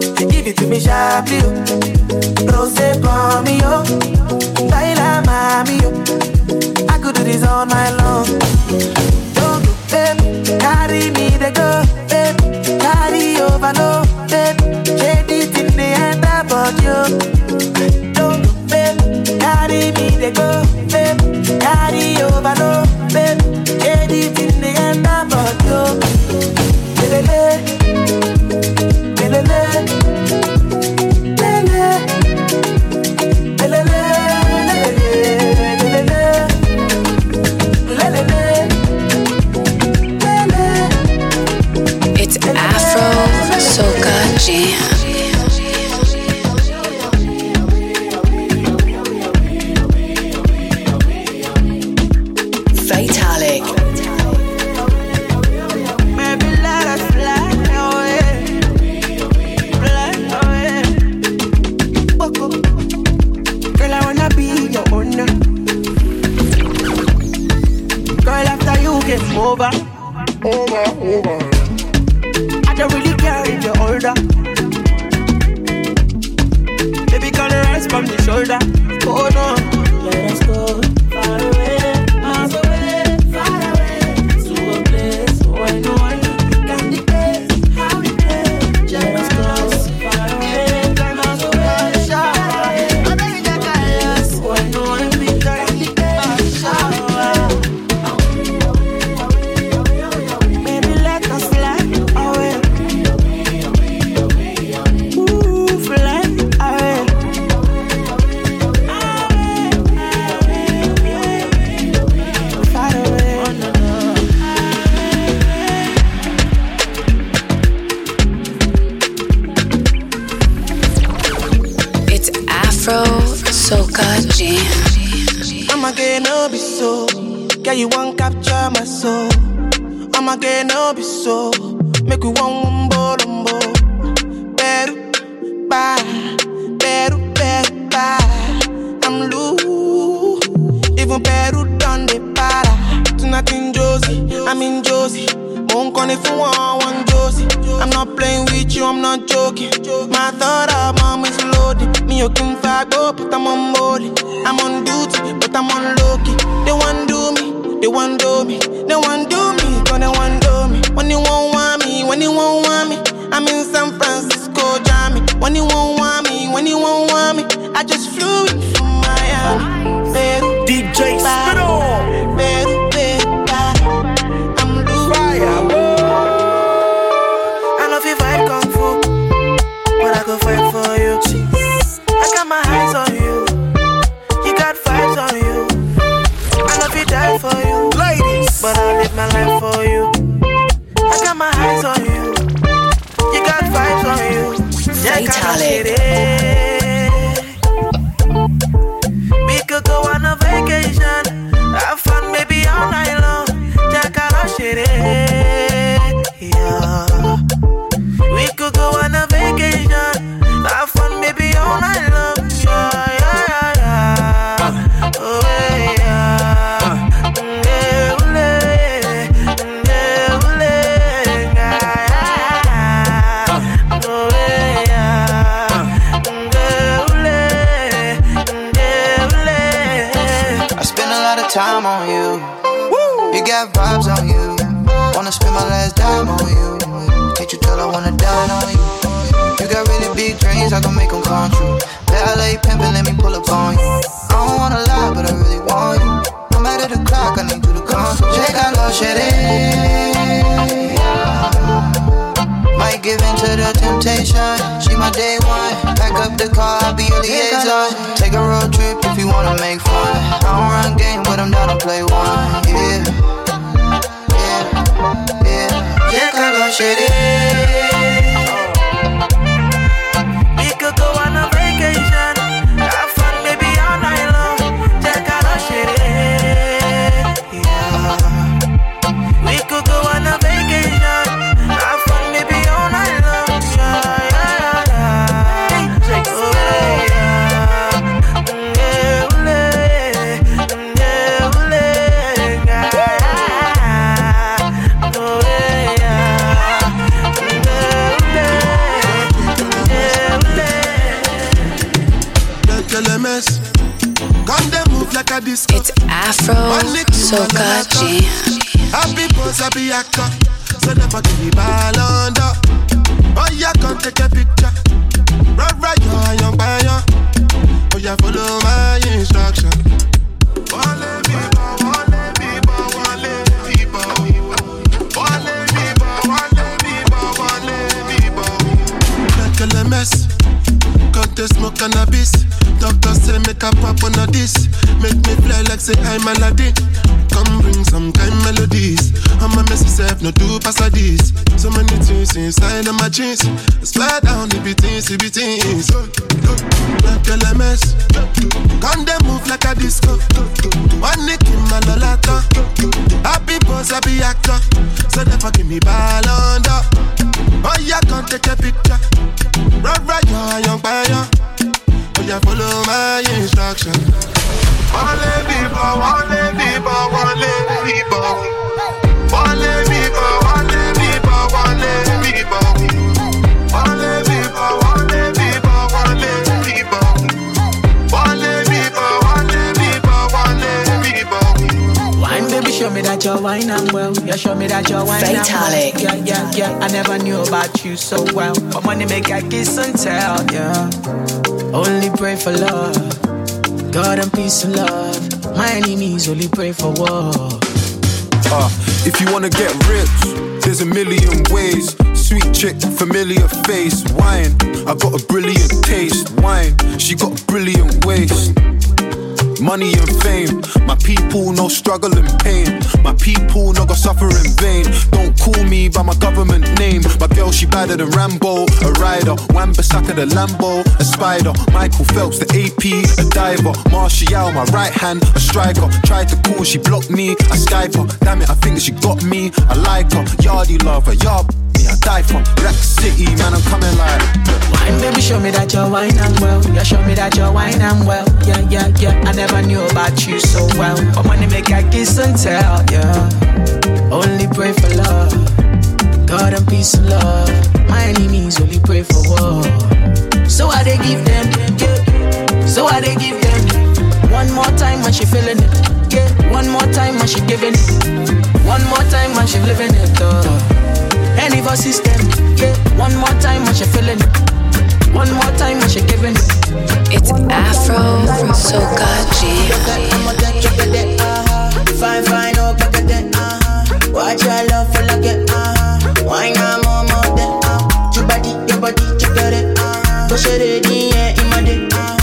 Give it to me sharply, yo. Rose for me, oh. yo. Baila, mami, yo. Oh. I could do this all night long. Don't go, babe. Carry me, they go, babe. Carry over, no, babe. Shade it in the end about you. Don't go, babe. Carry me, they go, babe. Carry over, no, babe. Shade it in the end about you. Capture my soul. I'm again, no be so. Make we one wumbo lumbo. Beru, bye. Beru, beru, bye. I'm loose. Even Peru done the para. Tonight in Josie, I'm in Josie. Mon gonna for one, one Josie. I'm not playing with you, I'm not joking. My thought of mom is loaded. Me, you can fight, but I'm on molly. I'm on duty, but I'm on low key. They want do me, they want do me, they want do me, gonna want do me. When you won't want me, when you won't want me, I'm in San Francisco, Jammy. When you won't want me, when you won't want me, I just flew in from Miami. Peru, DJ Yeah, time on you. You got vibes on you. Wanna spend my last dime on you. Can't you tell I wanna dine on you? You got really big dreams, I can make them come true. Ballet pimpin', let me pull up on you. I don't wanna lie, but I really want you. No matter the clock, I need you to come. Check out Lord Might give in to the temptation. She my day one. Pack up the car, I'll be your liaison. Take a road trip if you wanna make fun. I don't run game, but I'm down to play one. Yeah, yeah, yeah. Check out Lord a disco. It's Afro Soca Jam. Happy pose, happy actor. So never give me ball under. Oh, yeah, come take a picture. Right, right, yo, I young by yo. Oh, yeah, follow my instruction. Wale bibo, wale bibo, wale bibo. Wale bibo, wale bibo, wale bibo. Don't tell a mess. Cut the smoke cannabis. Doctor say make a pop on a this. Make me fly like say I'm Aladdin. Come bring some kind melodies. I'm a messy self, no do pass this. So many things inside of my jeans. Slide down the beatings, the beatings. Like a mess. Come they move like a disco. One nick in my lolata. Happy boss, happy actor. So never give me ball under. Oh yeah, come take a picture. Right, right, yo, young fire. Yeah, follow my instruction. Wale bibo, wale bibo, wale bibo. Wale bibo, wale bibo. Wale that you're wine and well. Yeah, show me that you're wine Fatalic. and well. Yeah, yeah, yeah. I never knew about you so well. But money make I kiss and tell, yeah. Only pray for love, God and peace and love. My enemies only pray for war. Uh, if you wanna get rich, there's a million ways. Sweet chick, familiar face, wine. I got a brilliant taste, wine. She got a brilliant waist. Money and fame, my people no struggle and pain. My people no go suffer in vain. Don't call me by my government name. My girl she badder than Rambo, a rider. Wan Bissaka the Lambo, a spider. Michael Phelps the AP, a diver. Martial my right hand, a striker. Tried to call, she blocked me. I Skype her. Damn it, I think she got me. I like her. Yardy love her, yard me. I die for Black City, man. I'm coming like. Wine, baby, show me that you're wine and well. Yeah, show me that you're wine and well. Yeah, yeah, yeah. I never knew about you so well. But money make a kiss and tell, yeah. Only pray for love, God and peace and love. My enemies only pray for war. So I they give them, yeah. So I they give them. One more time when she feeling it, yeah. One more time when she giving it. One more time when she living it, oh. Any system, yeah. One more time when she feeling it. One more time, and she giving It's Afro, so G. I'ma uh-huh. Fine, fine, oh, back at that, uh-huh. Watch your love for like it, uh-huh. Why not more, more than, uh uh-huh. Your body, your body, check it, uh-huh. Push it in, yeah, in my day. uh-huh.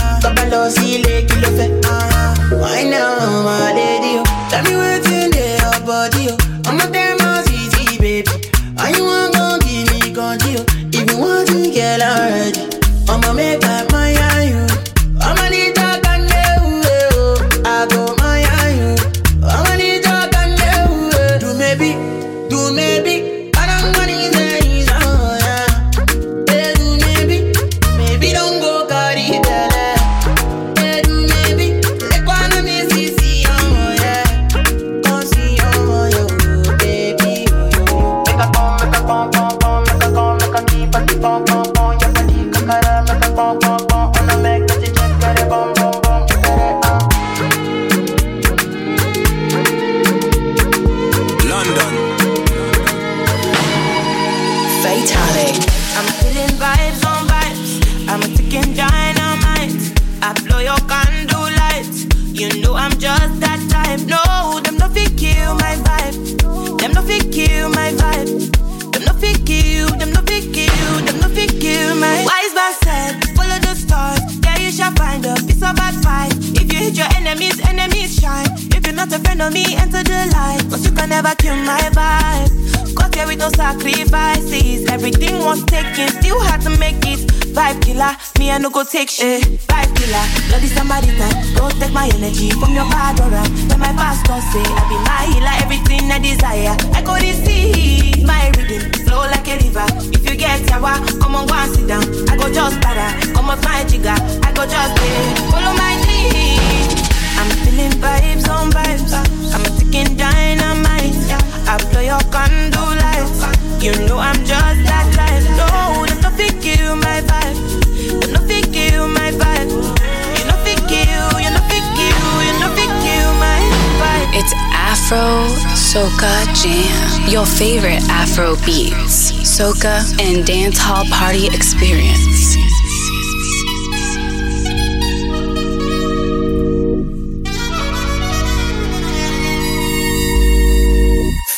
soca, and dance hall party experience.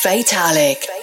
Fatalic.